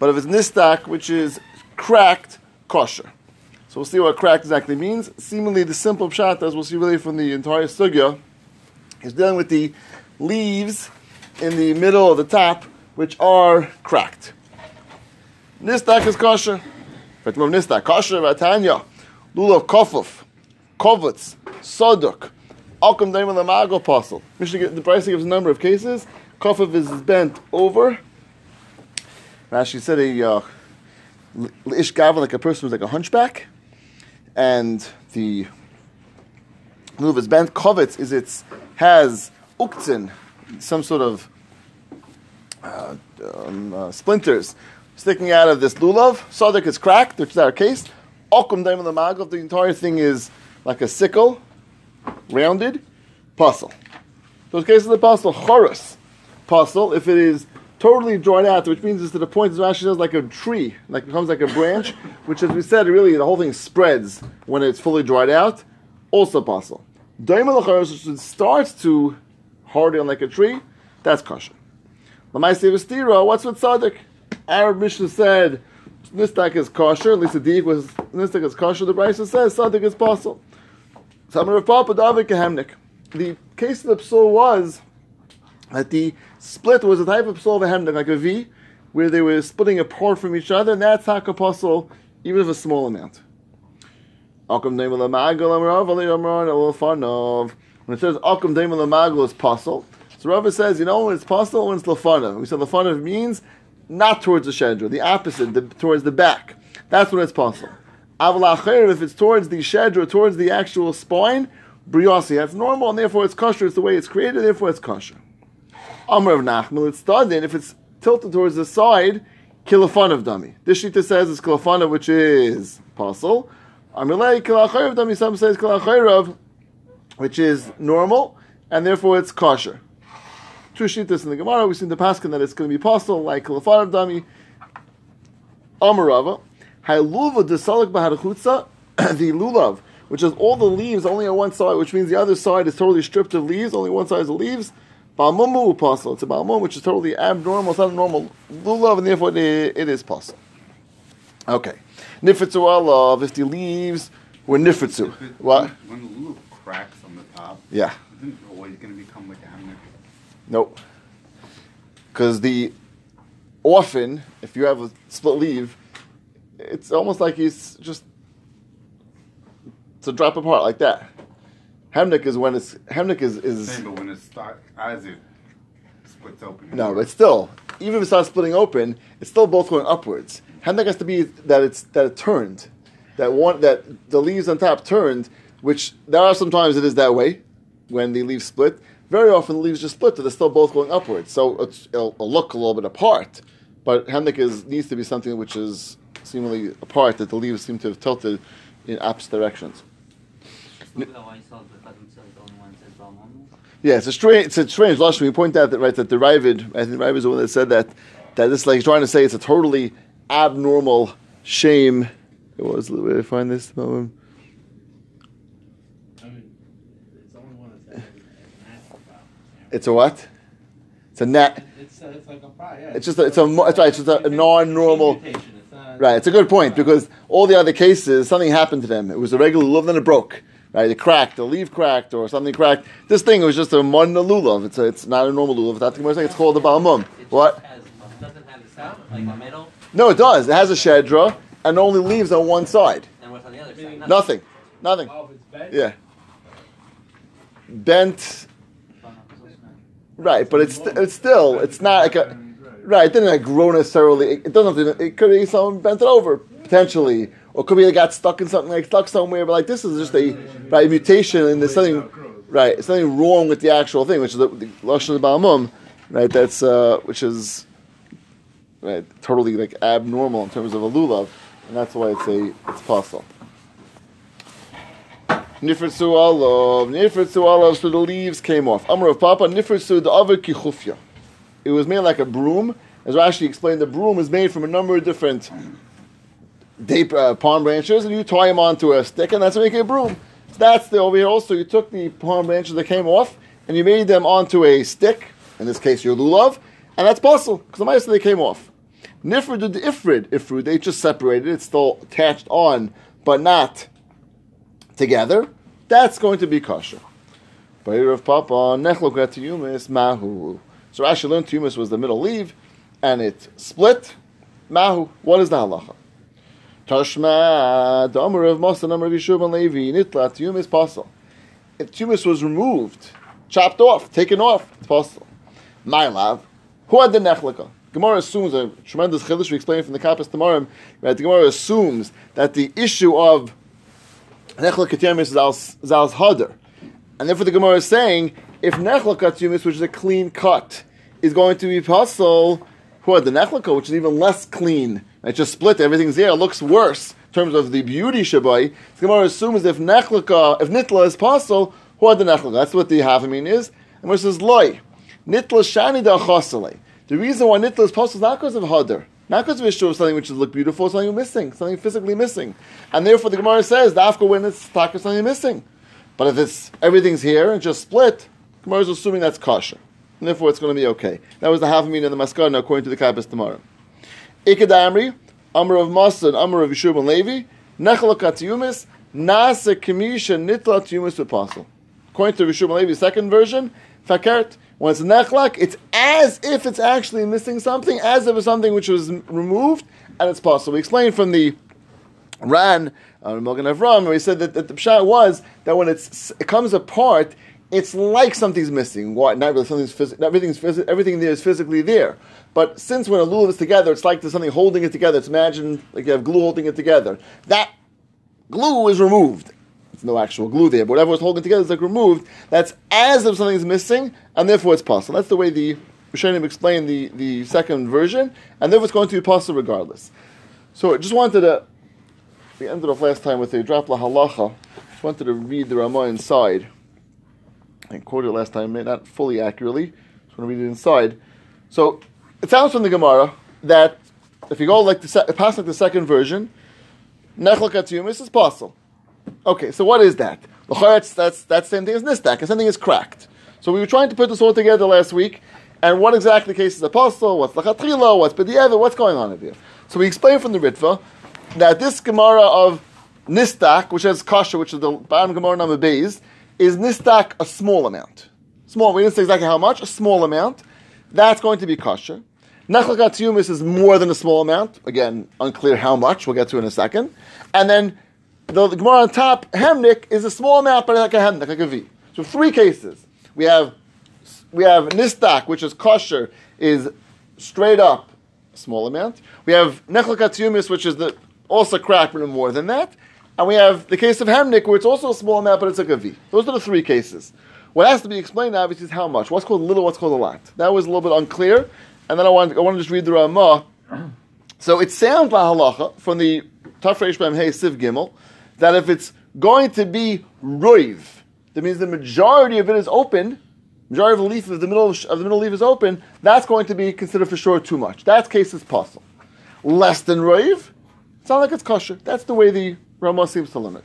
But if it's nistak, which is cracked, kosher. So we'll see what cracked exactly means. Seemingly, the simple pshat, as we'll see really from the entire sugya, is dealing with the leaves in the middle of the top, which are cracked. Nistak is kosher. But nistak kosher, vatanya, lulav kofuf, kovutz, soduk, alkum daim lamago apostle. The price gives a number of cases. Kofuf is bent over. Rashi said a uh, ish like a person who's like a hunchback and the move is bent. Kovitz is its has uktzin, some sort of uh, um, uh, splinters sticking out of this lulav. Sadik is cracked, which is our case. Okum daim the the entire thing is like a sickle, rounded, pasul. Those cases of the pasul, chorus, pasul, if it is totally dried out, which means it's to the point, as Rashi says, like a tree, like it becomes like a branch, which, as we said, really the whole thing spreads when it's fully dried out. Also possible. Daimalacharos, which starts to harden like a tree, that's kosher. Lamaisi Vestira, what's with Sadik? Arab Mishnah said Nistak is kosher, at least the deek was Nistak is kosher. The Brisa says Sadik is possible. Samar of Papa David Kahemnik. The case of the psul was that the split was a type of psul v'hemdik, like a V, where they were splitting apart from each other, and that's not apostle, even if a small amount. When it says Akum Daim Lamagul is pasul, so Rava says, you know, when it's pasul, when it's Lafanav. We said Lafanav means not towards the Shedra, the opposite, the, towards the back. That's when it's pasul. Aval if it's towards the Shedra, towards the actual spine, Briossi, that's normal, and therefore it's kosher, it's the way it's created, therefore it's kosher. Amr of Nachmal, it's studied if it's tilted towards the side, kilafan of dummy. This shita says it's kilafan which is. Amrlei kilachayr of dummy, some says kilachayr which is normal, and therefore it's kosher. Two shitas in the Gemara, we see in the Paskin that it's going to be pasul, like kilafan of dummy. Amarava, Hailuva desalik bahadachutza, the lulav, which has all the leaves only on one side, which means the other side is totally stripped of leaves, only one side is the leaves. Balmumu possible. It's a balmum which is totally abnormal. It's not a normal lulav, and therefore it, it is possible. Okay. Nifritzu alav, if the leaves were nifritzu. What? When the lulav cracks on the top, yeah. isn't it always going to become like a hammock? Nope. Because the, often, if you have a split leaf, it's almost like he's just to drop apart like that. Hemnik is when it's Hemnik is is. Same, but when it starts as it splits open. No, but still, even if it starts splitting open, it's still both going upwards. Hemnik has to be that it's that it turned, that one that the leaves on top turned. Which there are sometimes it is that way when the leaves split. Very often the leaves just split, but they're still both going upwards. So it'll, it'll, look a little bit apart, but Hemnik is needs to be something which is seemingly apart that the leaves seem to have tilted in opposite directions. Yeah, it's a strange, it's a strange lashon. We point out that right that the Ravid, I think the Ravid is the one that said that that this like he's trying to say it's a totally abnormal shame. It was where did I find this moment? It's a what? It's a net. It's, it's like a yeah. It's just a, it's a it's right. It's just a, a non-normal. Right. It's a good point because all the other cases, something happened to them. It was a regular love, then it broke right? It cracked, the leaf cracked, or something cracked. This thing was just a mon lulav. It's a, it's not a normal lulav. That's the It's called a balmum. What? doesn't have the sound, like the middle. No, it does. It has a shedra and only leaves on one side. And what's on the other side? Nothing. Nothing. Oh, it's bent? Yeah. Bent. Right, but it's it's still it's not like a right. It didn't like grow necessarily. It, doesn't. It could be someone bent it over potentially, or could be it got stuck in something like stuck somewhere. But like this is just a right mutation, and there's something right. Something wrong with the actual thing, which is the, lashon of Balmum, right? That's uh, which is right totally like abnormal in terms of a lulav, and that's why it's a it's possible. Nifritzu alav, nifritzu alav, so the leaves came off. Amr of Papa, nifritzu the other kichufya. It was made like a broom. As Rashi explained, the broom is made from a number of different uh, palm branches and you tie them onto a stick, and that's to make a broom. So that's the over here also. You took the palm branches that came off and you made them onto a stick, in this case your lulav, and that's possible because the mice they came off. Nifrid the ifrid ifrud. They just separated. It's still attached on, but not together. That's going to be kosher. of Papa mahu. So Rashi learned tiyumis was the middle leaf, and it split. Mahu. What is the halacha? Tashma, the Amr of Masa, Amr of Yeshua and Levi, Nitla, tiyumis pasal. If tiyumis was removed, chopped off, taken off, it's possible. My love, who had the nechlaka? Gemara assumes a tremendous chiddush we explained from the Kappas Tamarim. Right, the Gemara assumes that the issue of nechlaka tiyamis is zal's hadar, and therefore the Gemara is saying if nechlaka tiyamis, which is a clean cut, is going to be possible, who had the nechlaka, which is even less clean, it just split, everything's there, it looks worse in terms of the beauty shabai. The Gemara assumes if nechlaka, if nitla is possible, who had the nechlaka? That's what the hafamim is. And it says loy. Nitla shani da. The reason why nitla is possible is not because of hadar. Not because of issue of something which is look beautiful, something missing, something physically missing. And therefore the Gemara says, the after when it's taka something missing. But if it's everything's here and just split, Gemara is assuming that's kosher. And therefore it's going to be okay. That was the half meaning of the Maskana according to the Kappas Tamarim. Ikadamri, Amr of Masan, Amr of Yeshua and Levi, Nechel Katiyumis, Nasa Kamisha Nitla Tiyumis Apostle. According to Rishub Levi's second version, fakert, when it's nechlak, it's as if it's actually missing something, as if it's something which was removed, and it's possible. We explained from the Ran, uh, Magen Avraham, where he said that, that the pshat was that when it comes apart, it's like something's missing. What? Not really something's phys- everything's phys- everything there is physically there. But since when a lulav is together, it's like there's something holding it together. It's imagine like you have glue holding it together. That glue is removed There's no actual glue there, but whatever was holding it together is like removed. That's as if something is missing, and therefore it's possible. That's the way the Rishonim explained the, the second version, and therefore it's going to be possible regardless. So I just wanted to, we ended off last time with a drop la halacha. Just wanted to read the Ramah inside. I quoted last time, not fully accurately. Just want to read it inside. So it sounds from the Gemara that if you go like the se- like the second version, Nechel Katyumis is possible. Okay, so what is that? That's that's that's same thing as nistak, and something is cracked. So we were trying to put this all together last week, and what exactly case is apostle? What's the? What's b'di'evet? What's going on here? So we explained from the Ritva that this Gemara of nistak, which has kasha, which is the bottom Gemara number base, is nistak a small amount. Small. We didn't say exactly how much. A small amount. That's going to be kasha. Nechlakat is more than a small amount. Again, unclear how much. We'll get to in a second. And then the, the Gemara on top, hemnik is a small amount, but like a hemnik, like a V. So three cases. We have we have nistak, which is kosher, is straight up small amount. We have nechlakatiyumis, which is the also cracked, but more than that. And we have the case of hemnik, where it's also a small amount, but it's like a V. Those are the three cases. What has to be explained, obviously, is how much. What's called little, what's called a lot. That was a little bit unclear. And then I want, I want to just read the Ramah. So it sounds like halacha from the Tafresh Bam Hey Siv Gimel that if it's going to be roiv, that means the majority of it is open, majority of the leaf of the middle of the middle leaf is open, that's going to be considered for sure too much. That case is possible. Less than roiv, it's not like it's kosher. That's the way the Ramah seems to limit.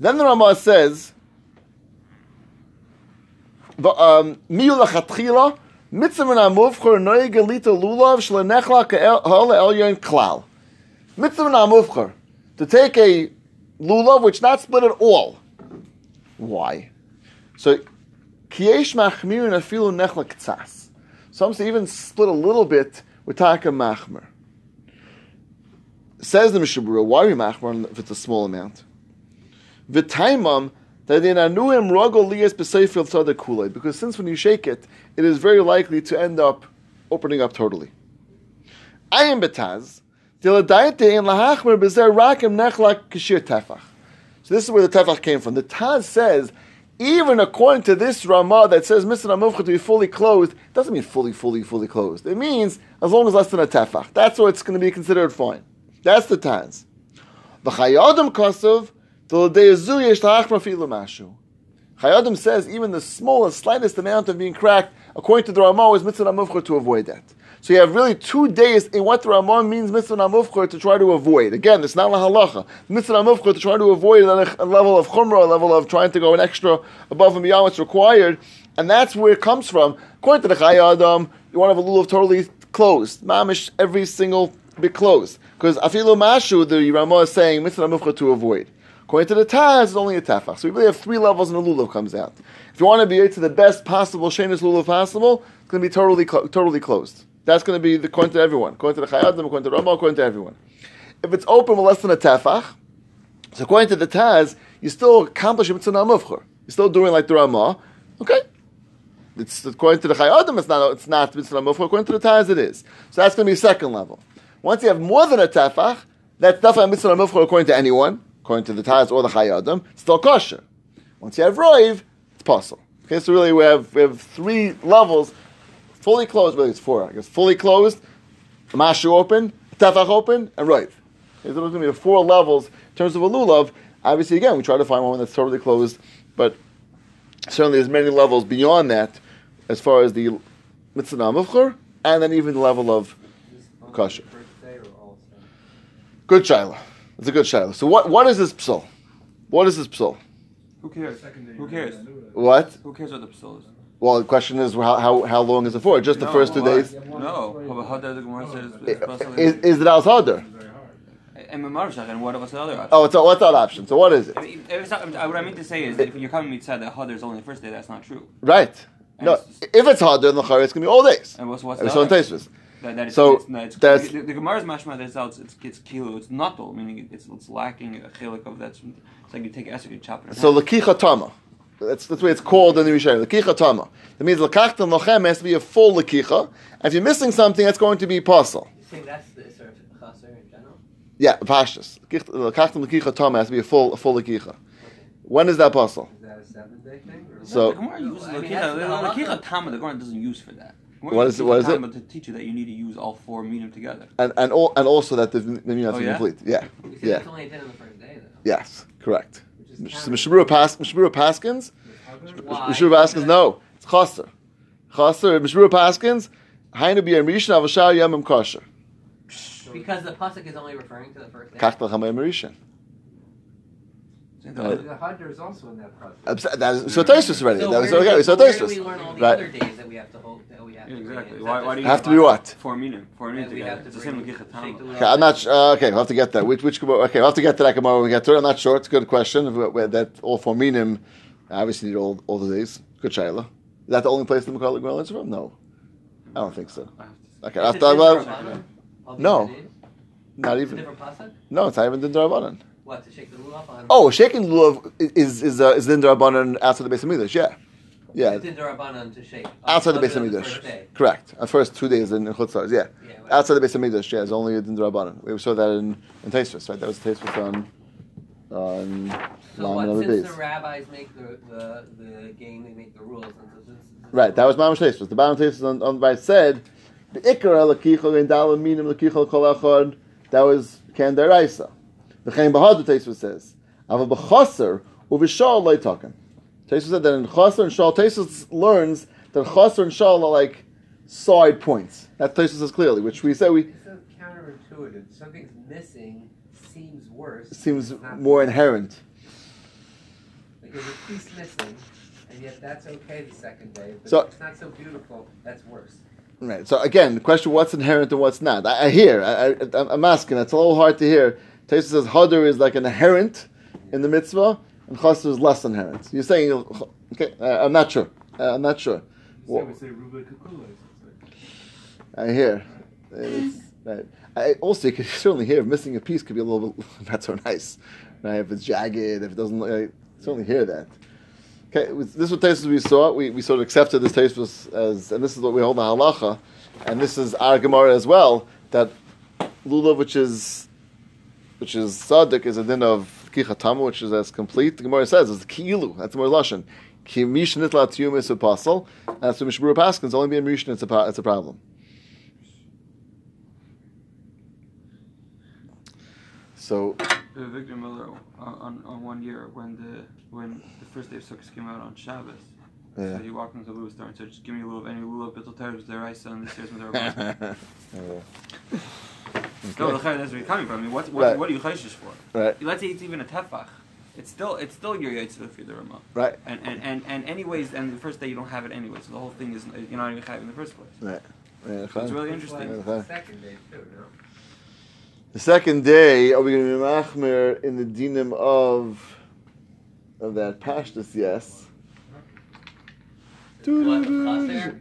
Then the Ramah says, um, "Miyul achatchila mitzvah namuvchor noy galita lulav shlenechla ka'el el klal." Mitzvah to take a lulav which not split at all. Why? So kiesh machmir and afilu nechla. Some say even split a little bit with taka machmer. Says the Mishnah Berurah, why are you machmer if it's a small amount? V'taimam that in anuim rogol liyas b'seifil tzadek kulei because since when you shake it, it is very likely to end up opening up totally. I am betaz diladayte in lahachmer b'zer rakim nechlak kishir tefach. so this is where the tefach came from. The Taz says, even according to this Ramah that says Mr. Amuvcha to be fully closed, doesn't mean fully, fully, fully closed. It means as long as less than a tefach. That's what it's going to be considered fine. That's the Taz. The Chayei Adam Kosov, the Chayei Adam says even the smallest, slightest amount of being cracked, according to the Ramah, is mitzvah amuvcha to avoid that. So you have really two days in what the Ramah means mitzvah namufchor to try to avoid. Again, it's not la halacha. Mitzvah namufchor to try to avoid a level of chumrah, a level of trying to go an extra above and beyond what's required, and that's where it comes from. According to the Chayei Adam, you want to have a lulav totally closed. Mamish, every single bit closed. Because afilu mashu, the Ramah is saying mitzvah mufcha to avoid. According to the Taz, it's only a tefach. So we really have three levels and a lulav comes out. If you want to be to the best possible shenis lulav possible, it's going to be totally totally closed. That's going to be the according to everyone. According to the Chayei Adam, according to Ramah, according to everyone. If it's open with less than a tefach, so according to the Taz, you still accomplish mitzvah mufcha. You're still doing like the Ramah. Okay, it's according to the Chayei Adam, it's not it's not mitzvah mufcha. According to the Taz, it is. So that's going to be second level. Once you have more than a tefach, that's definitely mitzvah mufcha according to anyone, according to the Taz or the Chayei Adam, still kosher. Once you have roiv, it's possible. Okay, so really we have we have three levels, fully closed. Really, it's four. I guess fully closed, mashu open, tefach open, and roiv. Okay, so there's going to be four levels in terms of a lulav. Obviously, again, we try to find one that's totally closed, but certainly there's many levels beyond that as far as the mitzvah mufchur, and then even the level of kosher. Good shaila. It's a good shaila. So what, what is this psul? What is this psul? Who cares? Who cares? What? Who cares what the psul is? Well, the question is how, how, how long is it for? Just the No, first two why? days? No. But how does the Gemara says it's possible? Is, is it al hadar? And and what what's the other option? Oh, it's a, what's that option? So what is it? I mean, not, what I mean to say is that if you're coming mitzvah that Hadar is only the first day, that's not true. Right. No, if it's hadar, then the chayr, it's going to be all days. And what's what's And the so other? Tosfos. That, that is, So, it's, no, it's, that's- the, the Gemara's mashma that's out. It's it's kilo. It's not meaning it's it's lacking a chilik of that. It's like you take esrog and chop it. So half. lakicha tama. That's, that's the way it's called in the Rishonim. Lakicha tama. That means lakachtan lochem has to be a full lakicha. And if you're missing something, that's going to be pasul. You think that's the Isser of Chaser in general? Yeah, pashtus. Lakachtan lakicha tama has to be a full a full lakicha. When is that pasul? Is that a seven day thing? Or So- the Gemara uses lakicha. the halacha. Lakicha tama. The Gemara doesn't use for that. Gemara What uses is it- what is it? tama To teach you that you need to use all four medium together. And and, all, and also that the the minyan Oh, is yeah? complete. Yeah, You said yeah, it's only a din on the first day, though. yes, correct. Which is Mishnah Berurah Pas Mishnah Berurah Paskins. Why? Mishnah Berurah Paskins. No, it's chaser. Chaser. Mishnah Berurah Paskins. Hainu b'yam rishon avashar yamim kosher. Because the pasuk is only referring to the first day. Kach l'chamay rishon. So Uh, The Hadar is also in that process. That is so Tosfos already. So That was okay. we- So where do we learn all the Right. other days that we have to hold? That we have to exactly. Why- why do you Have to be what? Four medium. Four that medium we have together. It's the same bring- lakicha shake tama. the wheel Okay, I'm not. su- Uh, okay, we'll have to get that. Which which okay, we'll have to get to that tomorrow when we get to it. I'm not sure. It's a good question. If we- we- That all for minim, I obviously need all all the days. Good shaila. Is that the only place the Makal Gemara learns from? No, I don't think so. I have to- Okay, Is after, it well, darabanan? All these No. not even. different pasuk. No, it's not even din darabanan. What to shake the lulav on? Oh, shaking lulav is is uh, is din darabanan outside the base of midrash. Yeah, yeah, It's din darabanan to shake outside the base of the midrash. Correct. The first two days in chutzars. Yeah, Yeah, outside the base of midrash. Yeah, it's only a din darabanan. We saw that in in Tosfos, right? That was Tosfos on on So what? and Since days. the rabbis make the, the, the game, they make the rules. And so this, this Right, that was Mamash Tosfos. The Mamash Tosfos on, on right said the Ikar Lakichol in Dalam Minim Lakichol Kol Echad. That was Ken Deraisa. The Chaim Bahadu Tosfos says Ava B'Chaser Uvishal Leitaken. Tosfos said that in Chaser and Shal Tosfos learns that Chaser and Shal are like side points. That Tosfos says clearly, which we say we It's so counterintuitive. Something's missing seems worse. seems more inherent. Like there's a piece missing, and yet that's okay the second day. But So- if it's not so beautiful, that's worse. Right. So again, the question: What's inherent and what's not? I, I hear. I, I, I'm asking. It's a little hard to hear. Taisa says hadar is like an inherent in the mitzvah, and chaser is less inherent. You're saying okay? Uh, I'm not sure. Uh, I'm not sure. Well, I hear. Right. I, also, you can certainly hear missing a piece could be a little bit not so nice. Right? If it's jagged, if it doesn't, I certainly hear that. Okay, was- this is what Tosfos we saw. We, we sort of accepted this Tosfos as, and this is what we hold in halacha, and this is our Gemara as well. That lulav, which is which is sadik, is a din of kichatama, which is as complete. The Gemara says is ki'ilu. That's more lashon. Ki mishnit la tiyum is a apostle. And that's what Mishmur Paskins only being mishnah. It's a it's a problem. So Uh, Victor Miller uh, on, on one year when the when the first day of Sukkot came out on Shabbos. Yeah. So he walked into the lulav store and said, "Just give me a little of any lulav bittul teres deraisa and the stairs with their No, the chayy, that's where you're coming from. I mean, what what, Right. what are you chayshish for? Right. Let's say it's even a tefach. It's still it's still your yitzvah for the Ramah. Right. And, and and and anyways, and the first day you don't have it anyway, so the whole thing is uh, you're not even chayv in the first place. Right. Yeah, It's really interesting. the second day too, no? The second day, are we going to be machmir in the dinim of of that pashtus? Yes. What, the class there?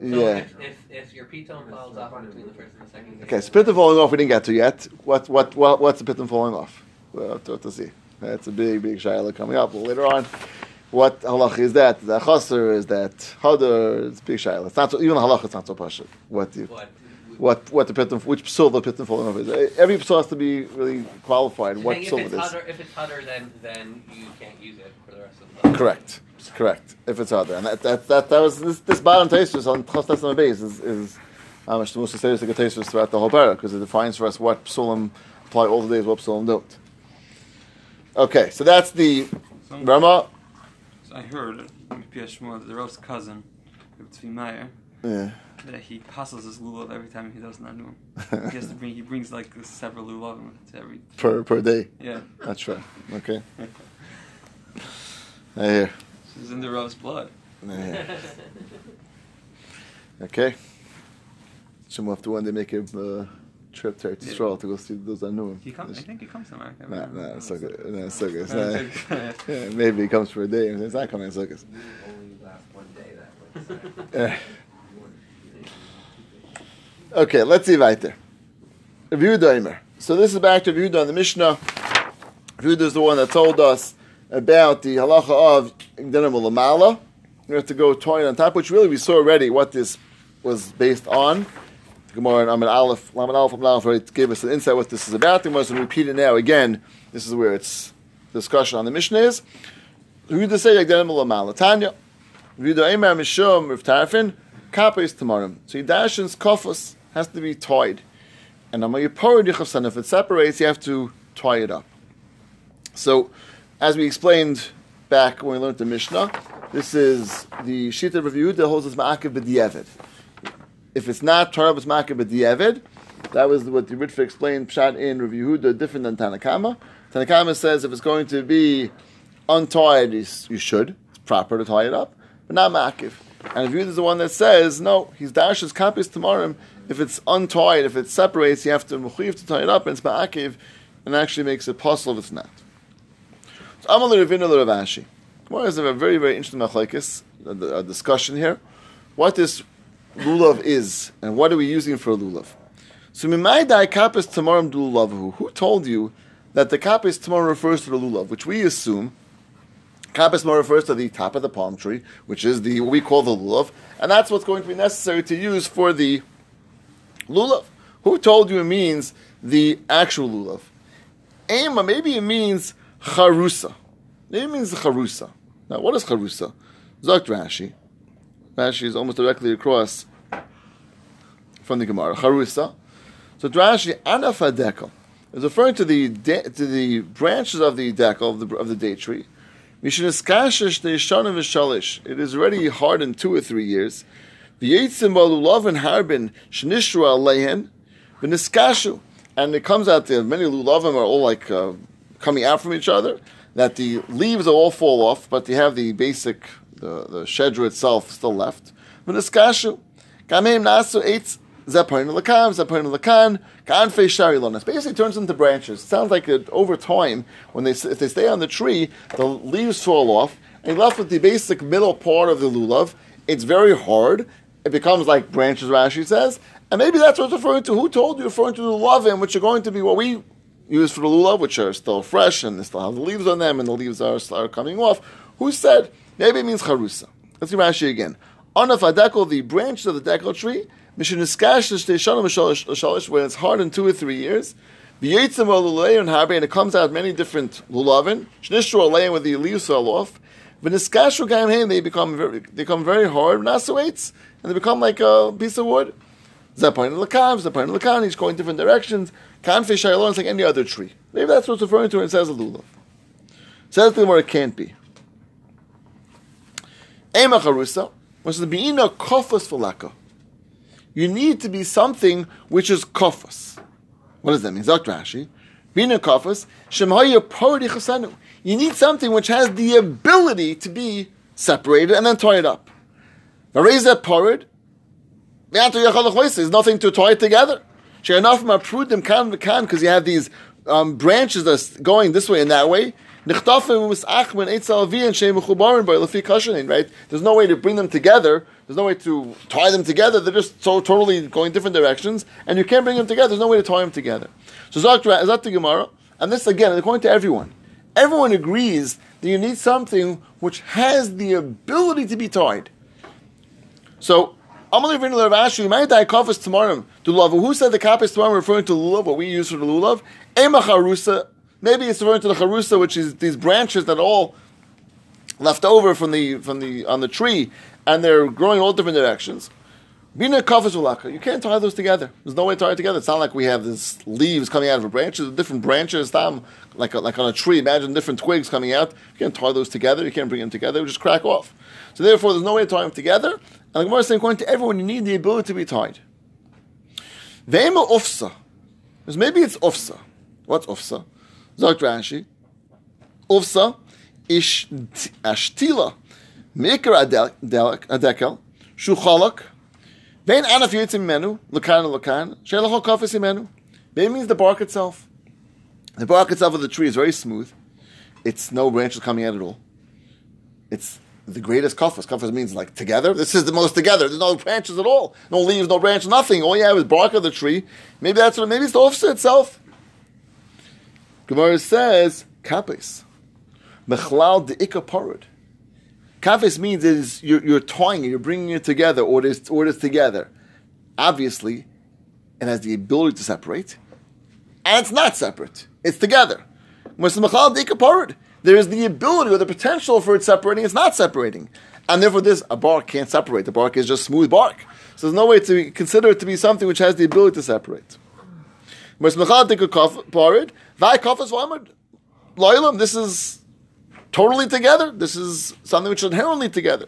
So Yeah. if, if, if your piton falls off between the first and the second day. Okay, so pitum falling off we didn't get to yet. What what what what's the piton falling off? We'll have to, have to see. That's a big big shayla coming up later on. What halach is that? The chaser is that hadar? It's a big shayla. It's not so even halach. It's not so pashut. What the What? what what the pitum which psul the pitum falling off is? Eh, every psul has to be really qualified. What psul it's it is? if it's hotter, then then you can't use it for the rest of the. Correct. Correct. If it's other, and that that that, that was this, this bottom taste on Chos on base is is how much the most serious the taste throughout the whole parak because it defines for us what psulim apply all the days, what psulim don't. Okay, so that's the So, Rama. so I heard that the Rov's cousin, Tzvi Meyer, Yeah. that he passes his lulav every time he does not nanum. He has to bring. He brings like several lulav to every. per per day. Yeah, That's right. Okay. I hear. It's in the Rov's blood. I hear. Okay. Should have to one day make a uh, trip to Eretz Yisrael to go see those I knew him. He comes. I think he comes to America. Nah, nah, it's so good. Nah, it's so good. It's not- yeah, maybe he comes for a day. It's not coming in circus. You only last one day that way. Okay, let's see weiter. Review Daimer. So this is back to Review on the Mishnah. Review is the one that told us about the halacha of Gdenim Lamala. We have to go toy on top, which really we saw already what this was based on. The Gemara and Amid Aleph, Lamed Aleph, Lamed Aleph already gave us an insight what this is about. The Gemara is to repeat it now again. This is where its discussion on the Mishnah is. Review say Gdenim Lamala. Tanya. Review Daimer Mishum Rav Tarfon. Is tomorrow. So Yidashin's kofus has to be tied. And if it separates, you have to tie it up. So, as we explained back when we learned the Mishnah, this is the Shita review that holds us Ma'akiv b'di'evid. If it's not up, it's Ma'akiv b'di'evid. That was what the Ritva explained, Pshat in Review Yehuda, different than Tanakama. Tanakama says if it's going to be untied, you you should. It's proper to tie it up, but not Ma'akiv. And Review is the one that says, no, he's dashes kapis tomorrow. If it's untied, if it separates, you have to mechuyev to tie it up, and it's Ma'akiv, and actually makes it possible if it's not. So Amal Ravina Ravashi. Gemara has a very, very interesting machlekes, a, a discussion here. What this lulav is, and what are we using for a lulav? So Mimai Dai Kapis Tamarim Lulavu. Who told you that the Kapis Tamar refers to the lulav, which we assume Kapis refers to the top of the palm tree, which is the what we call the lulav, and that's what's going to be necessary to use for the lulav. Who told you it means the actual lulav? Ema, maybe it means charusa. It means charusa. Now, what is charusa? Zakt Rashi. Rashi is almost directly across from the Gemara. Charusa. So Rashi, anafa dekel, is referring to the de- to the branches of the dekel of the of the date tree. The. It is already hardened two or three years. V'niskashu. And it comes out there, many lulavim are all like uh, coming out from each other, that the leaves all fall off, but they have the basic, the, the shedra itself still left. V'niskashu. Gameim nasu eitz zeparin lakam, zeparin lakan, kanfei sharilonas. Basically turns into branches. It sounds like it, over time, when they, if they stay on the tree, the leaves fall off, and left with the basic middle part of the lulav. It's very hard. It becomes like branches, Rashi says. And maybe that's what it's referring to. Who told you referring to the lulavim, which are going to be what we use for the lulav, which are still fresh and they still have the leaves on them, and the leaves are, are coming off. Who said? Maybe it means charusa. Let's see Rashi again. On a the branches of the dekel tree, when it's hard in two or three years. And it comes out many different lulavin. Shnishru olei, where the leaves fell off. They become very, they become very hard. Nasawaits, and they become like a piece of wood. Zapain Lakam, Zapain Lakan, he's going different directions. Kanfi Shailon is like any other tree. Maybe that's what it's referring to when it says a lulav. Says the where it can't be. Ema Charusa, was the Beina Kofos Falaka. You need to be something which is Kofos. What does that mean? Zakt Rashi. Beina Kofos, Shemhaya Pardi Chasanu. You need something which has the ability to be separated and then tie it up. that Parid, There's nothing to tie together. Because you have these um, branches that's going this way and that way. Right? There's no way to bring them together. There's no way to tie them together. They're just so totally going different directions, and you can't bring them together. There's no way to tie them together. So Zak the Gemara, and this again, according to everyone, everyone agrees that you need something which has the ability to be tied. So Amalei Vin Rav you might die kafas tomorrow to lulav. Who said the kapis tomorrow referring to lulav? What we use for the lulav? Ema charusa. Maybe it's referring to the charusa, which is these branches that all left over from the from the on the tree, and they're growing all different directions. Bina kafas ulaka. You can't tie those together. There's no way to tie it together. It's not like we have these leaves coming out of a branch. There's different branches, tam, like a, like on a tree. Imagine different twigs coming out. You can't tie those together. You can't bring them together. They just crack off. So therefore, there's no way to tie them together. And the Gemara is saying, according to everyone, you need the ability to be tied. Ve'ema ofsa. Because maybe it's ofsa. What's ofsa? Zok Rashi. Ofsa ish ashtila. Mikra adekel. Shuchalak. Vein anaf yitzim menu. Lakan lakan. Shelachol kafis menu. Vein means the bark itself. The bark itself of the tree is very smooth. It's no branches coming out at all. It's the greatest kafas. Kafas means like together. This is the most together. There's no branches at all. No leaves, no branch, nothing. All you have is bark of the tree. Maybe that's what, maybe it's the officer itself. Gemara says, kapes. Mechlal de parud. Kapes means is you're, you're tying it, you're bringing it together, or it is, or it is together. Obviously, it has the ability to separate, and it's not separate. It's together. Mechlal de parud there is the ability or the potential for it separating, it's not separating. And therefore, this, a bark can't separate. The bark is just smooth bark. So there's no way to consider it to be something which has the ability to separate. This is totally together. This is something which is inherently together.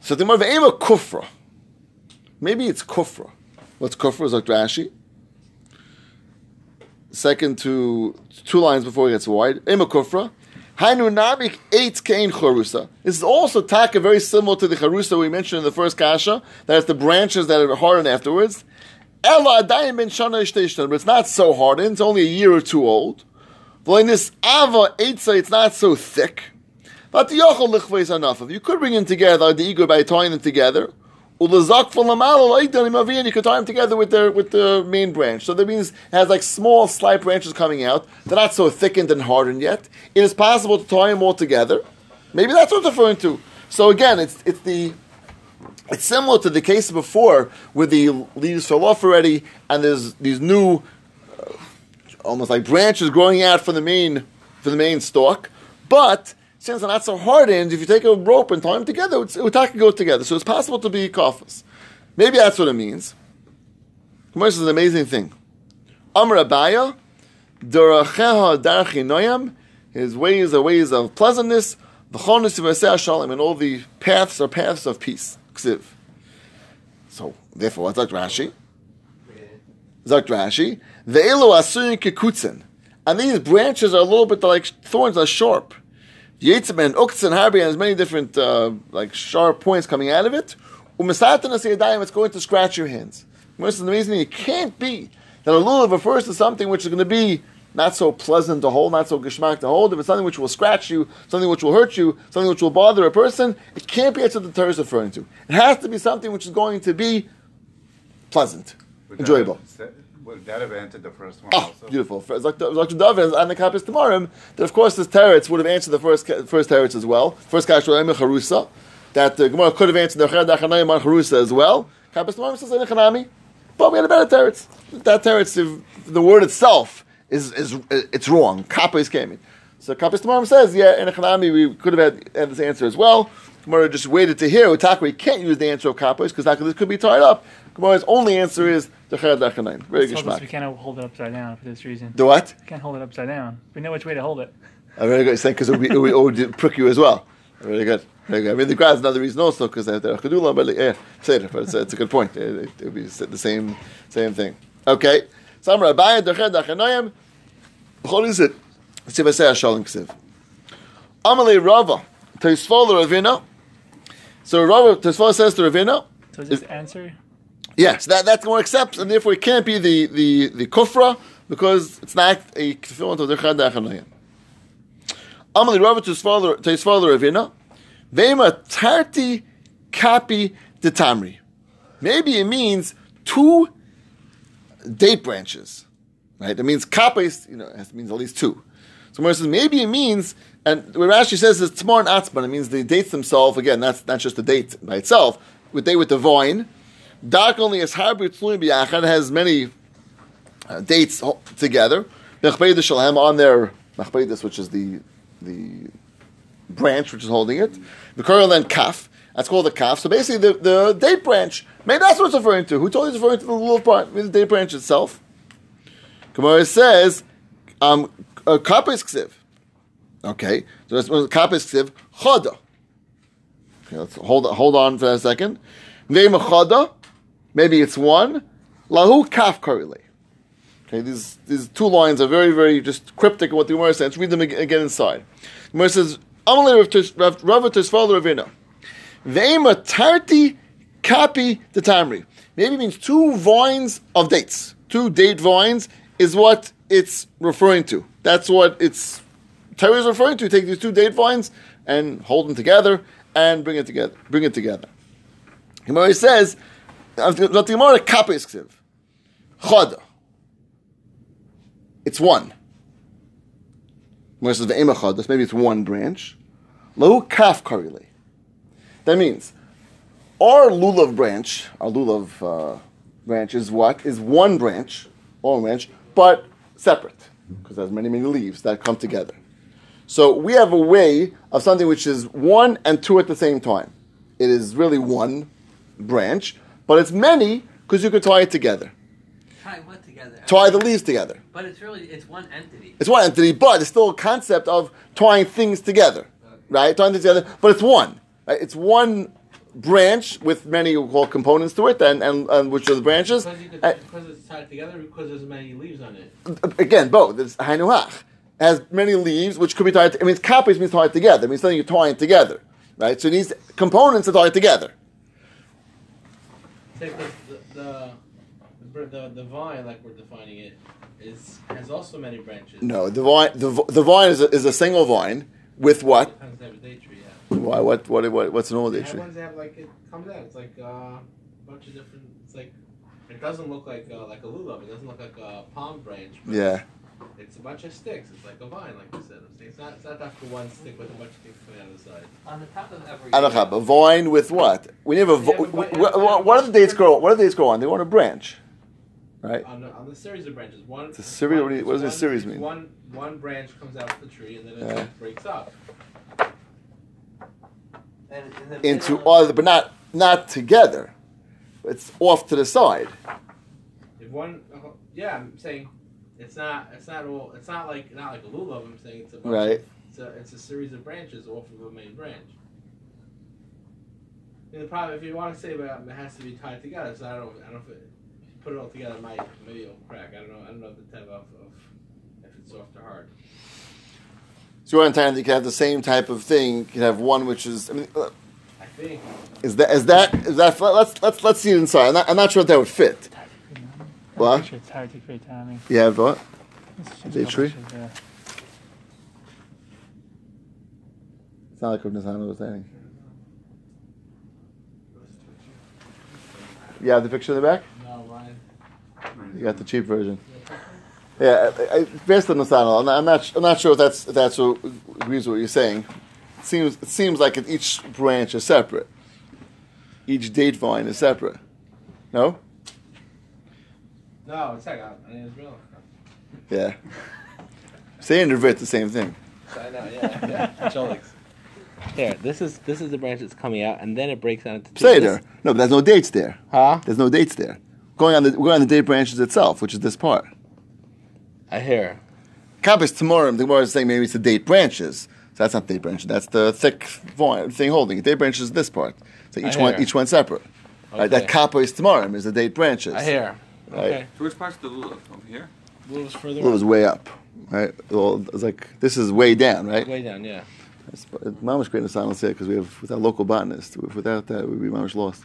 So the Marva kufra. Maybe it's kufra. What's kufra? Is like Rashi second to two lines before it gets wide. Ema kufra. Hainu nabik eight kain charusa. This is also taka very similar to the charusa we mentioned in the first kasha. That is the branches that are hardened afterwards. Ella adayim ben shana but it's not so hardened. It's only a year or two old. V'leinis ava eitza, it's not so thick. But the yochel enough of. You could bring them together, the ego by tying them together. You could tie them together with the with the main branch. So that means it has like small, slight branches coming out. They're not so thickened and hardened yet. It is possible to tie them all together. Maybe that's what it's referring to. So again, it's it's the it's similar to the case before where the leaves fell off already, and there's these new, uh, almost like branches growing out from the main from the main stalk, but since they're not so hardened, if you take a rope and tie them together, it would go together. So it's possible to be kafas. Maybe that's what it means. Gemara is an amazing thing. Amr Abaye, Daracheha Darchi Noyam, his ways are ways of pleasantness, V'chonis Shalom, and all the paths are paths of peace. Ksiv. So, therefore, what's like Rashi? Zakt Rashi, Ve'elu asuyin kekutzen. And these branches are a little bit like thorns are sharp. Yitzim and Uktzin Harbi has many different uh, like sharp points coming out of it. It's going to scratch your hands. Most of the reason it can't be that a lulav refers to something which is going to be not so pleasant to hold, not so geshmak to hold. If it's something which will scratch you, something which will hurt you, something which will bother a person, it can't be that's what the Torah is referring to. It has to be something which is going to be pleasant, enjoyable. That have answered the first one? Oh, beautiful. Dr. David and the Kapis Tamarim, that of course the teretz would have answered the first first teretz as well. First Kashua Harusa, that the Gemara could have answered the Chad Achanayim on Harusa as well. Kapis Tamarim says Enechanami, but we had a better teretz. That teretz, the word itself is is uh, it's wrong. Kapis came in. So Kapis Tamarim says, yeah, in Enechanami we could have had, had this answer as well. Gemara just waited to hear. Utaka, can't use the answer of Kapis because this could be tied up. Gemara's only answer is the Chayad Achanaim. Very good We can't hold it upside down for this reason. The what? We can't hold it upside down. We know which way to hold it. Oh, very good. Because it, it, it would prick you as well. Very good. Very good. I mean, the grass is another reason also because they're chedula, but yeah, say it. But it's, it's a good point. It, it, would be the same same thing. Okay. Samra Abaye Derched Achanoyim. What is it? See if I say Hashalom Ksiv. Amalei Rava Tosfol Ravina. So Rava Tosfol says to Ravina. So just answer. Yes, that that more accepts, and therefore it can't be the the the kufra because it's not a tefillin to the chadachanoyim. Amali Rava to his father to his father Ravina, Vema tarti kapi de tamri. Maybe it means two date branches, right? It means kapis, you know, it means at least two. So Moshe says maybe it means, and what Rashi says is tamar and atzman. It means the dates themselves. Again, that's not just the date by itself. With they with the vine, dark only as harbit biyachad has many uh, dates together. Mechbeidus shalhem on their mechbeidus, which is the the branch which is holding it. The Koral then kaf. That's called the kaf. So basically, the, the date branch. Maybe that's what it's referring to. Who told you it's referring to the little part? The date branch itself. Gemara says, um, uh, kapis ksiv. Okay, so that's what kapis ksiv choda. Okay, let's hold hold on for a second. Name choda. Maybe it's one. Lahu kaf karili. Okay, these these two lines are very very just cryptic in what the Gemara says. Let's read them again inside. Gemara says, "Amalei Rav Tisfal Ravina, ve'ema tarti kapi the tamri." Maybe means two vines of dates. Two date vines is what it's referring to. That's what it's Torah is referring to. Take these two date vines and hold them together and bring it together. Bring it together. Gemara says, "Not the kapis ksiv choda." It's one. Gemara says ve'ema. Maybe it's one branch. Lahu kaf karile. That means our lulav branch, our lulav uh, branch is what? Is one branch, one branch, but separate because there's many, many leaves that come together. So we have a way of something which is one and two at the same time. It is really one branch, but it's many because you could tie it together, Tie what together? tie the leaves together. But it's really it's one entity. It's one entity, but it's still a concept of tying things together, right? Tying things together, but it's one. Right? It's one branch with many call components to it, and, and, and which are the branches. Because, could, because it's tied together, because there's many leaves on it. again, both. It's hainuach. Has many leaves, which could be tied. I mean, copies means tied together. It means something you're tying together, right? So it needs components to tie it together. Say, 'cause the, the, the, the, the vine, like we're defining it, is has also many branches. No, the vine, the, the vine is a, is a single vine with what? Sometimes they have tree, yeah. Why? What? What? what what's an old They age tree? ones that have like it comes out. It's like uh, a bunch of different. It's like it doesn't look like uh, like a lulav. It doesn't look like a palm branch. But Yeah. It's a bunch of sticks. It's like a vine, like you said. I'm It's not. It's not that for one stick with a bunch of sticks coming out of the side. On the top of every. Anachab, a vine with what? We have a. Yeah, vo- but what- wh- wh- what do the dates grow? What do the dates grow on? They want on a branch, right? On the, on the series of branches, one. It's a series- what what does a one- series mean? One one branch comes out of the tree and then it Yeah. breaks up. And in the Into middle- other, but not not together. It's off to the side. If one, uh, yeah, I'm saying it's not. It's not all. It's not like not like a lulav. I'm saying it's a bunch Right. Of, it's a it's a series of branches off of a main branch. And the problem, if you want to say about it has to be tied together, so I don't know. I don't know if it, if you put it all together, it might maybe it'll crack. I don't know. I don't know the type of, of if it's soft or hard. So you're on time. You can have the same type of thing. You can have one which is. I mean, uh, I think. is that is that is that? Let's let's let's see it inside. I'm not, I'm not sure if that would fit. What? Actually, it's hard to create timing. You have what? It's just Day a tree? bunch of, uh, It's not like what Nizana was saying. You have the picture in the back? No, Ryan. You got the cheap version. Yeah, I, I, based on Nasana, I'm not, I'm not, I'm not sure if that's if that's what agrees with what you're saying. It seems it seems like each branch is separate. Each date vine is separate. No? No, it's like I mean, it's real. Yeah. Say and Revit the same thing. I know. Yeah. yeah. Jolix. Here, this is this is the branch that's coming out, and then it breaks down into two. Say there. No, but there's no dates there. Huh? There's no dates there. Going on the going on the date branches itself, which is this part. I hear. Kabbalah Tamorim, the Gemara is saying maybe it's the date branches. So that's not date branches. That's the thick thing holding it. Date branches is this part. So each one, each one separate. Right? That Okay. kappa is Tamorim is the date branches. I hear. Right. Okay. So which part's the lulav? Over here? Moves further. It was way up. Right? Well, it's like this is way down, right? way down. Yeah. Mama's great in silence here because we have with our local botanist. Without that, we'd be mama's lost.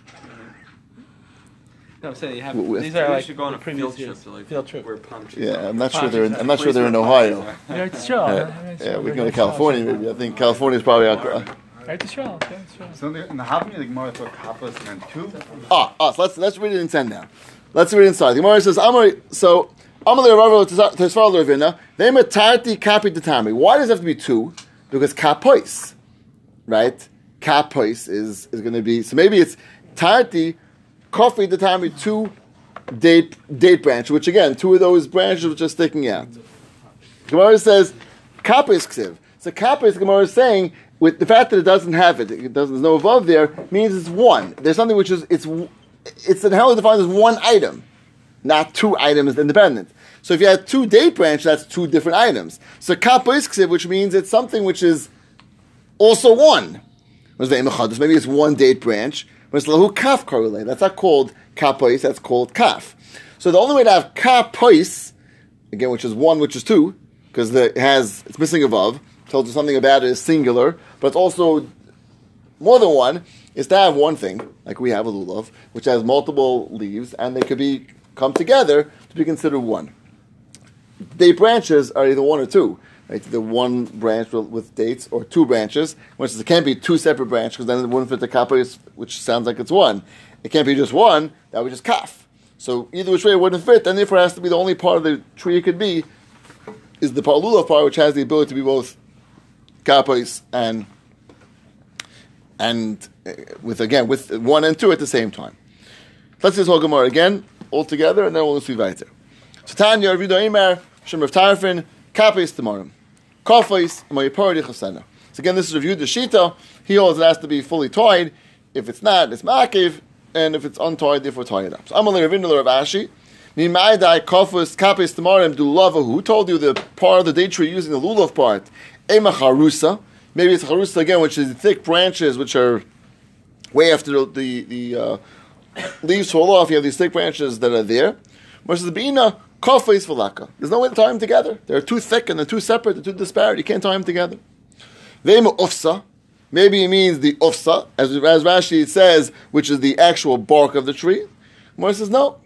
No, I'm saying you have. W- These are We like should go on a previous field trip to like Field trip. where palm trees Yeah, are. I'm not sure Palm they're in, I'm not sure they're in Ohio. where palm trees are. Right to Stroll. Right to yeah, we can go to California maybe. I think California is probably our, Right to Stroll. Okay, Stroll. So in the, in the Havamina, the Gemara thought kappas meant two. Ah, ah, so let's let's read it in ten now. Let's read inside. The Gemara says, Amar, so Amalei Rava Tesfar Ravina, they matarti kapi detami. Why does it have to be two? Because kapois, right? Kapois is is going to be so maybe it's tarti coffee detami two date date branch, which again two of those branches which are sticking out. Gemara says kapois ksiv. So kapois Gemara is saying with the fact that it doesn't have it, it doesn't, there's no above there, means it's one. There's something which is it's it's inherently defined as one item, not two items independent. So if you have two date branches, that's two different items. So ksiv, which means it's something which is also one. Maybe it's one date branch. That's not called kapois. That's called kaf. So the only way to have kapois, again, which is one, which is two, because it has it's missing a vav, tells you something about it is singular, but it's also more than one, is to have one thing, like we have a lulav, which has multiple leaves, and they could be come together to be considered one. Date branches are either one or two. Right, the one branch with, dates or two branches, which is, it can't be two separate branches because then it wouldn't fit the kappa, which sounds like it's one. It can't be just one, that would just kaf. So either which way it wouldn't fit, then therefore it has to be the only part of the tree it could be is the palula part, which has the ability to be both kapais and and uh, with again with one and two at the same time. Let's just hold Gemara again all together, and then we'll see weiter. So Tanya, Rav Yudah Imer, Shem Rav Tarfon, Kapais Tamarim, Kafais, Mayipari Chasana. So again, this is reviewed the Shita. He it has to be fully tied. If it's not, it's Makiv, and if it's untied, therefore tie it up. So Amalei Rav Yudah Rav Ashi, Mimaidai Kafus Kapais Tamarim Dulava. Who told you the part of the date tree using the lulav part? Ema Harusa. Maybe it's Harusa again, which is the thick branches which are way after the the, uh, leaves fall off. You have these thick branches that are there. Versus the Bina Kafais Valaka. There's no way to tie them together. They're too thick and they're too separate. They're too disparate. You can't tie them together. Vema Ufsa. Maybe it means the Ufsa, as, as Rashi says, which is the actual bark of the tree. Mor says no.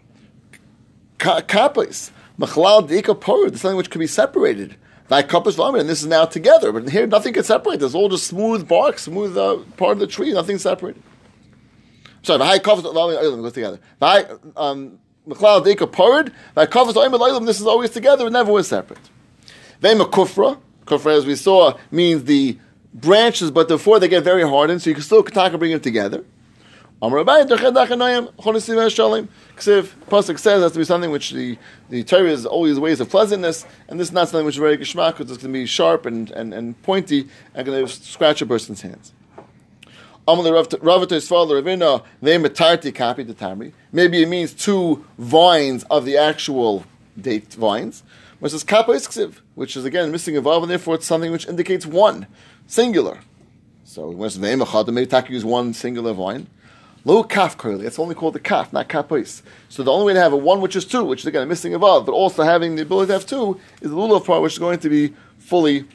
Kapais. Machlal Pur. There's something which can be separated. Thy kappas v'amin, and this is now together. But here, nothing can separate. There's all just smooth bark, smooth uh, part of the tree. Nothing separated. Sorry, high kappas v'amin goes together. Thy um, Machlal Dika Purid. Thy kappas v'amin This is always together. It never was separate. Then Kufra. Kufra, as we saw, means the branches, but before they get very hardened, so you can still taka bring them together. Ksiv, Pasuk says has to be something which the, the Torah is always ways of pleasantness, and this is not something which is very geshmak, because it's going to be sharp and, and, and pointy, and going to scratch a person's hands. Maybe it means two vines of the actual date vines. Versus kappa is ksiv, which is again missing a vav, and therefore it's something which indicates one, singular. So when it's name maybe taka use one singular vine. Low kaf curly. It's only called the kaf, not kapais. So the only way to have a one which is two, which is again a missing a vav, but also having the ability to have two, is the lulav part, which is going to be fully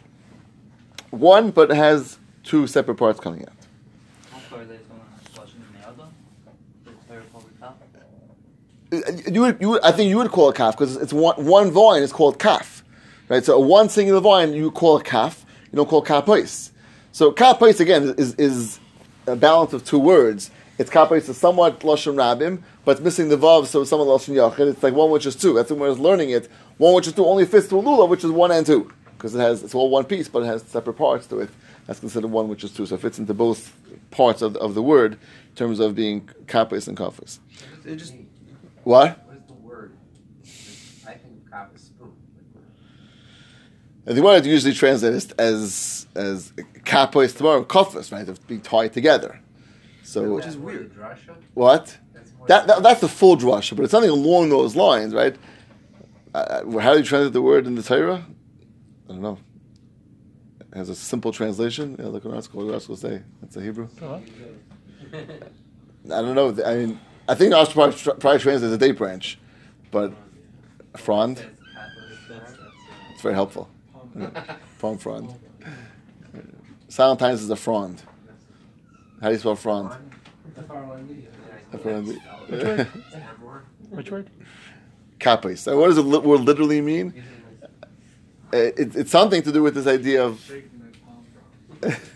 one, but has two separate parts coming out. Uh, you would, you would, I think you would call it kaf because it's one, one vine is called kaf, right? So a one singular vine you call it kaf. You don't call it kapais. So kapais again is, is a balance of two words. It's kapais is somewhat lashon rabim, but it's missing the vav, so it's somewhat lashon yachid. It's like one which is two. That's when we're learning it. One which is two only fits to a lulav, which is one and two, because it has it's all one piece, but it has separate parts to it. That's considered one which is two, so it fits into both parts of, of the word in terms of being kapais and just What? What is the word? I think of spoon. And the word usually translated as as kapois tomorrow kafas, right? Of being tied together. So Which is weird. Drasha? what? That's That, that that's the full drasha, but it's something along those lines, right? Uh, how do you translate the word in the Torah? I don't know. It has a simple translation. Yeah, look what else. What else will say? That's a Hebrew. What? I don't know. I mean, I think Rashi probably, probably translates as a date branch, but frond. That's It's very helpful. Palm frond. Silent times is a frond. How do you spell frond? The far line media. Apparently. Which word? Kapis. So what does the li- word literally mean? It, it's something to do with this idea of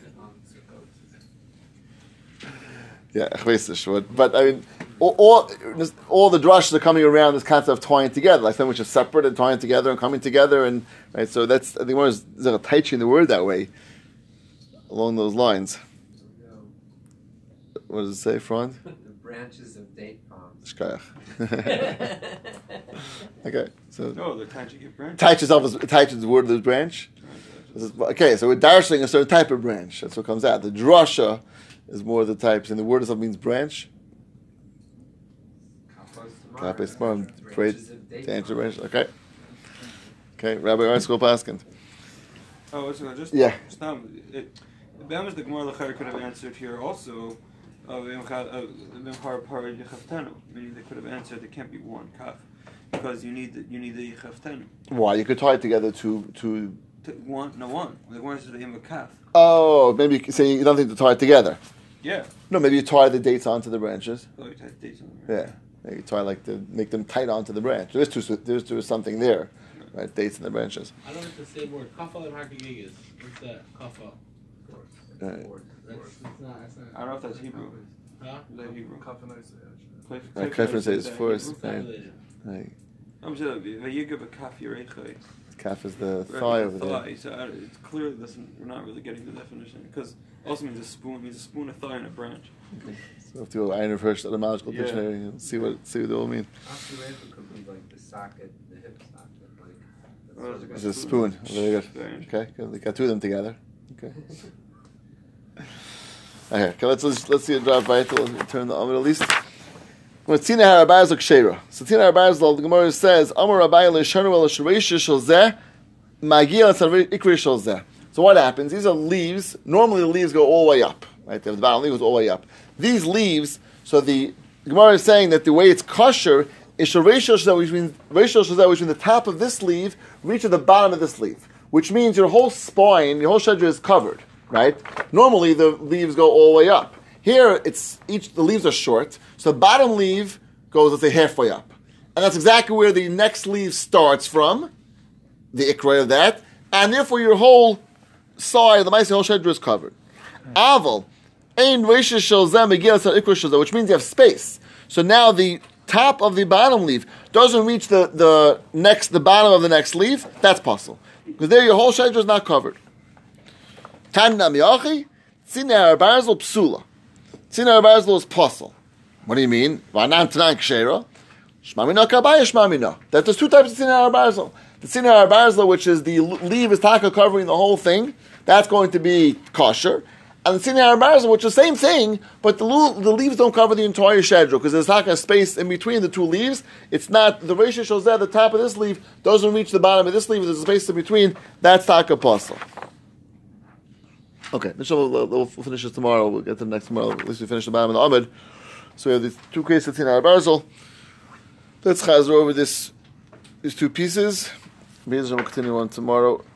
yeah, ich weiß nicht what, but I mean, all, all, all the drushes are coming around this concept of tying together, like something which is separate and tying together and coming together, and right. So that's I think one is there's a taichi in the word that way, along those lines. What does it say, Franz? The branches of date palms. Shkayach. okay, so No, they're trying to get branch. Taich itself is Taich is the word of the branch. Okay, so we're darsling a certain type of branch. That's what comes out. The drasha is more of the types, and the word itself means branch. Kapos Tamar, great Branches of date to answer palms. branch. Okay. Okay, Rabbi Arsko Paskind. Oh, listen, I just Yeah. Just now, it, Bemis the Gemara Lachar could have answered here also. Oh, of Imchar oh, Par Yechaftenu, meaning they could have answered there can't be one kaf because you need the, you need the Yechaftenu. Why? You could tie it together to to. To One, no one. Like one is the Im kaf. Oh, maybe you can say you don't think to tie it together. Yeah. No, maybe you tie the dates onto the branches. Oh, you type dates on there. Yeah, maybe you tie like to make them tight onto the branch. There's two, there's, there's something there, right? Dates in the branches. I don't know if the same word. Kafal and Hakagigas. What's that? Kafal. Right. That's, that's not. That's not. I don't know if that's Hebrew. Huh? Is that Hebrew? Cliff- Right, Cliff Cliff says says that first. Hebrew. It's not Right. related. I'm just Vayigav a kaf Yerechai. Calf is the Right, thigh the over there. thigh. So I, it's clear that we're not really getting the definition because also means a spoon means a spoon, a thigh, and a branch. So we have to go Iron Hirsch etymological Yeah. dictionary and see what see what they all mean. Osteoankle could be like the socket, the hip socket, like. that's sort of it's It's a a spoon. Very good. Okay, good. They got two of them together. Okay. Okay, okay let's, let's let's see it drive by till turn the Amr at least. When Tina Harabaz Kshera. So Tina Harabaz, the Gemara says, Amar Rabbi Leshanu El Shreisha Shalzeh, Magia Ikri Shalzeh. So what happens? These are leaves. Normally the leaves go all the way up. Right? The bottom leaf goes all the way up. These leaves, so the Gemara is saying that the way it's kosher is Shreisha Shalzeh, which means Rishal Shalzeh, which means the top of this leaf reaches the bottom of this leaf. Which means your whole spine, your whole shedra is covered. Right? Normally the leaves go all the way up. Here, it's each the leaves are short, so the bottom leaf goes, let's say, halfway up, and that's exactly where the next leaf starts from, the ikra of that, and therefore your whole side, the mice, whole shedra is covered. Aval, ein shel zeh, which means you have space. So now the top of the bottom leaf doesn't reach the, the next the bottom of the next leaf. That's possible because there your whole shedra is not covered. Tanna miyachi, tzina barzel psula. Tzina Barzlo is pasul. What do you mean? Vanan Tanan Kshera. Shmamina Kabaya Shmamina. That there's two types of Tzina Barzlo. The Tzina Barzlo, which is the leaf is taka covering the whole thing, that's going to be kosher. And the Tzina Barzlo, which is the same thing, but the, the leaves don't cover the entire shedro because there's taka space in between the two leaves. It's not, the ratio shows that the top of this leaf doesn't reach the bottom of this leaf, there's a space in between. That's taka pasul. Okay, inshallah, we'll, we'll finish this tomorrow. We'll get to the next tomorrow. At least we finish the bottom of the Ahmed. So we have these two cases in our Barzel. Let's chazer over this, these two pieces. We'll continue on tomorrow.